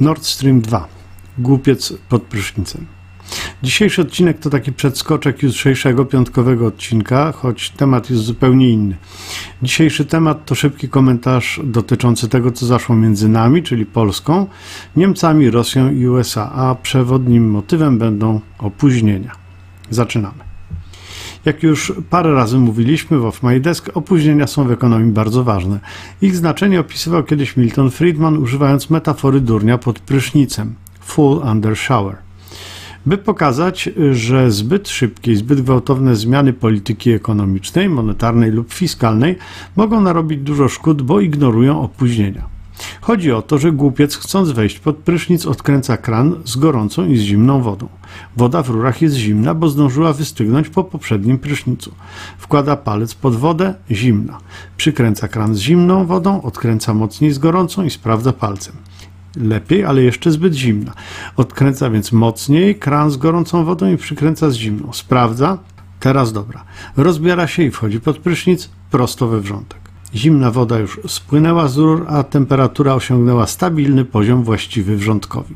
Nord Stream 2. Głupiec pod prysznicem. Dzisiejszy odcinek to taki przedskoczek jutrzejszego piątkowego odcinka, choć temat jest zupełnie inny. Dzisiejszy temat to szybki komentarz dotyczący tego, co zaszło między nami, czyli Polską, Niemcami, Rosją i USA, a przewodnim motywem będą opóźnienia. Zaczynamy. Jak już parę razy mówiliśmy w Off My Desk, opóźnienia są w ekonomii bardzo ważne. Ich znaczenie opisywał kiedyś Milton Friedman, używając metafory durnia pod prysznicem full under shower. By pokazać, że zbyt szybkie i zbyt gwałtowne zmiany polityki ekonomicznej, monetarnej lub fiskalnej mogą narobić dużo szkód, bo ignorują opóźnienia. Chodzi o to, że głupiec chcąc wejść pod prysznic odkręca kran z gorącą i z zimną wodą. Woda w rurach jest zimna, bo zdążyła wystygnąć po poprzednim prysznicu. Wkłada palec pod wodę, zimna. Przykręca kran z zimną wodą, odkręca mocniej z gorącą i sprawdza palcem. Lepiej, ale jeszcze zbyt zimna. Odkręca więc mocniej kran z gorącą wodą i przykręca z zimną. Sprawdza, teraz dobra. Rozbiera się i wchodzi pod prysznic prosto we wrzątek. Zimna woda już spłynęła z rur, a temperatura osiągnęła stabilny poziom właściwy wrzątkowi.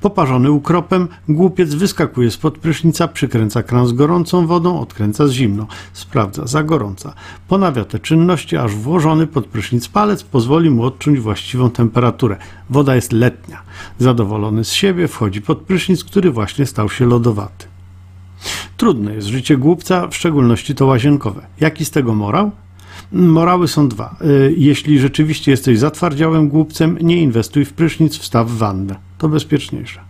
Poparzony ukropem, głupiec wyskakuje spod prysznica, przykręca kran z gorącą wodą, odkręca z zimną, sprawdza za gorąca. Ponawia te czynności, aż włożony pod prysznic palec pozwoli mu odczuć właściwą temperaturę. Woda jest letnia. Zadowolony z siebie wchodzi pod prysznic, który właśnie stał się lodowaty. Trudne jest życie głupca, w szczególności to łazienkowe. Jaki z tego morał? Morały są dwa. Y, jeśli rzeczywiście jesteś zatwardziałym głupcem, nie inwestuj w prysznic, wstaw w wannę. To bezpieczniejsze.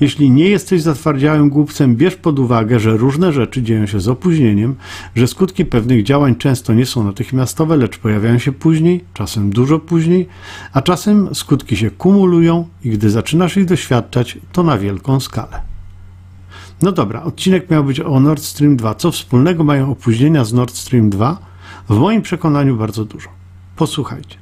Jeśli nie jesteś zatwardziałym głupcem, bierz pod uwagę, że różne rzeczy dzieją się z opóźnieniem, że skutki pewnych działań często nie są natychmiastowe, lecz pojawiają się później, czasem dużo później, a czasem skutki się kumulują i gdy zaczynasz ich doświadczać, to na wielką skalę. No dobra, odcinek miał być o Nord Stream 2. Co wspólnego mają opóźnienia z Nord Stream 2? W moim przekonaniu bardzo dużo. Posłuchajcie.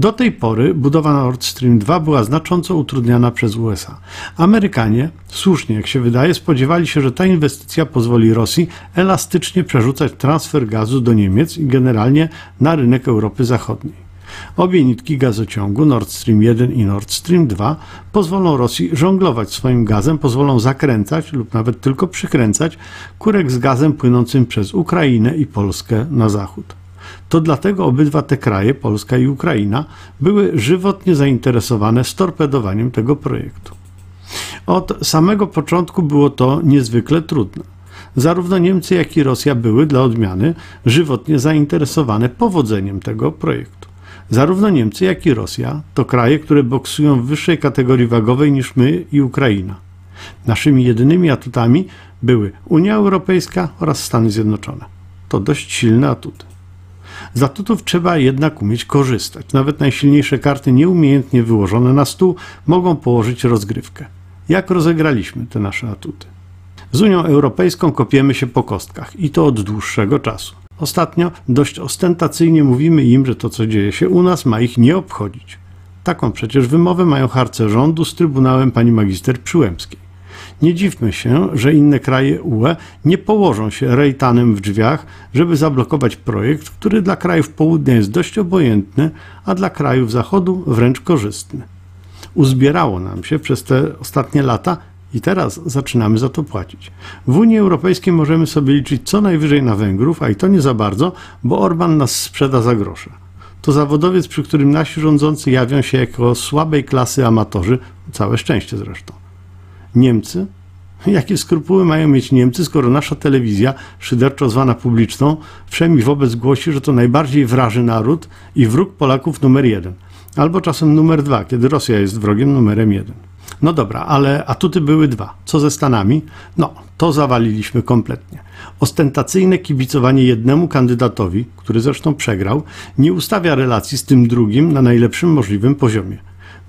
Do tej pory budowa Nord Stream 2 była znacząco utrudniana przez USA. Amerykanie, słusznie jak się wydaje, spodziewali się, że ta inwestycja pozwoli Rosji elastycznie przerzucać transfer gazu do Niemiec i generalnie na rynek Europy Zachodniej. Obie nitki gazociągu Nord Stream 1 i Nord Stream 2 pozwolą Rosji żonglować swoim gazem, pozwolą zakręcać lub nawet tylko przykręcać kurek z gazem płynącym przez Ukrainę i Polskę na zachód. To dlatego obydwa te kraje, Polska i Ukraina, były żywotnie zainteresowane storpedowaniem tego projektu. Od samego początku było to niezwykle trudne. Zarówno Niemcy, jak i Rosja były dla odmiany żywotnie zainteresowane powodzeniem tego projektu. Zarówno Niemcy, jak i Rosja to kraje, które boksują w wyższej kategorii wagowej niż my i Ukraina. Naszymi jedynymi atutami były Unia Europejska oraz Stany Zjednoczone. To dość silne atuty. Z atutów trzeba jednak umieć korzystać. Nawet najsilniejsze karty nieumiejętnie wyłożone na stół mogą położyć rozgrywkę. Jak rozegraliśmy te nasze atuty? Z Unią Europejską kopiemy się po kostkach i to od dłuższego czasu. Ostatnio dość ostentacyjnie mówimy im, że to, co dzieje się u nas, ma ich nie obchodzić. Taką przecież wymowę mają harce rządu z Trybunałem pani magister Przyłębskiej. Nie dziwmy się, że inne kraje UE nie położą się rejtanem w drzwiach, żeby zablokować projekt, który dla krajów południa jest dość obojętny, a dla krajów zachodu wręcz korzystny. Uzbierało nam się przez te ostatnie lata i teraz zaczynamy za to płacić. W Unii Europejskiej możemy sobie liczyć co najwyżej na Węgrów, a i to nie za bardzo, bo Orban nas sprzeda za grosze. To zawodowiec, przy którym nasi rządzący jawią się jako słabej klasy amatorzy, całe szczęście zresztą. Niemcy? Jakie skrupuły mają mieć Niemcy, skoro nasza telewizja, szyderczo zwana publiczną, wszemi wobec głosi, że to najbardziej wraży naród i wróg Polaków numer jeden, albo czasem numer dwa, kiedy Rosja jest wrogiem numerem jeden. No dobra, ale atuty były dwa. Co ze Stanami? No, to zawaliliśmy kompletnie. Ostentacyjne kibicowanie jednemu kandydatowi, który zresztą przegrał, nie ustawia relacji z tym drugim na najlepszym możliwym poziomie.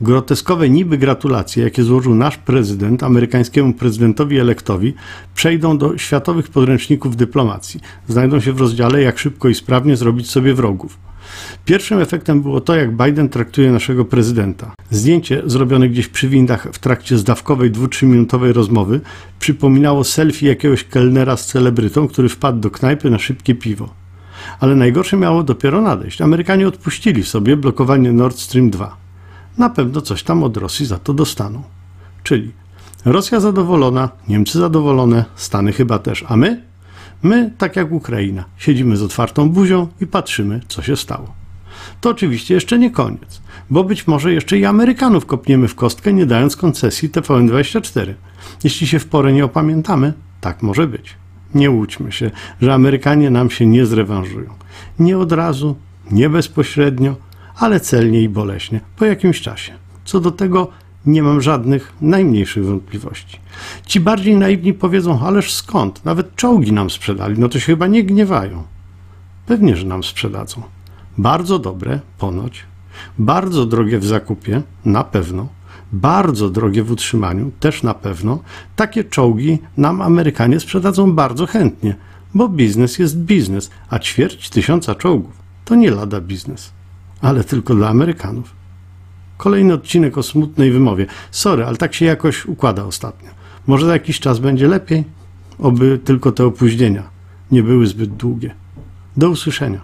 Groteskowe niby gratulacje, jakie złożył nasz prezydent amerykańskiemu prezydentowi elektowi, przejdą do światowych podręczników dyplomacji. Znajdą się w rozdziale, jak szybko i sprawnie zrobić sobie wrogów. Pierwszym efektem było to, jak Biden traktuje naszego prezydenta. Zdjęcie zrobione gdzieś przy windach w trakcie zdawkowej dwu-trzyminutowej rozmowy przypominało selfie jakiegoś kelnera z celebrytą, który wpadł do knajpy na szybkie piwo. Ale najgorsze miało dopiero nadejść. Amerykanie odpuścili sobie blokowanie Nord Stream 2. na pewno coś tam od Rosji za to dostaną. Czyli Rosja zadowolona, Niemcy zadowolone, Stany chyba też, a my? My, tak jak Ukraina, siedzimy z otwartą buzią i patrzymy, co się stało. To oczywiście jeszcze nie koniec, bo być może jeszcze i Amerykanów kopniemy w kostkę, nie dając koncesji TVN24. Jeśli się w porę nie opamiętamy, tak może być. Nie łudźmy się, że Amerykanie nam się nie zrewanżują. Nie od razu, nie bezpośrednio, ale celnie i boleśnie, po jakimś czasie. Co do tego nie mam żadnych najmniejszych wątpliwości. Ci bardziej naiwni powiedzą, ależ skąd? Nawet czołgi nam sprzedali, no to się chyba nie gniewają. Pewnie, że nam sprzedadzą. Bardzo dobre, ponoć. Bardzo drogie w zakupie, na pewno. Bardzo drogie w utrzymaniu, też na pewno. Takie czołgi nam Amerykanie sprzedadzą bardzo chętnie, bo biznes jest biznes, a ćwierć tysiąca czołgów to nie lada biznes, ale tylko dla Amerykanów. Kolejny odcinek o smutnej wymowie. Sorry, ale tak się jakoś układa ostatnio. Może za jakiś czas będzie lepiej? Oby tylko te opóźnienia nie były zbyt długie. Do usłyszenia.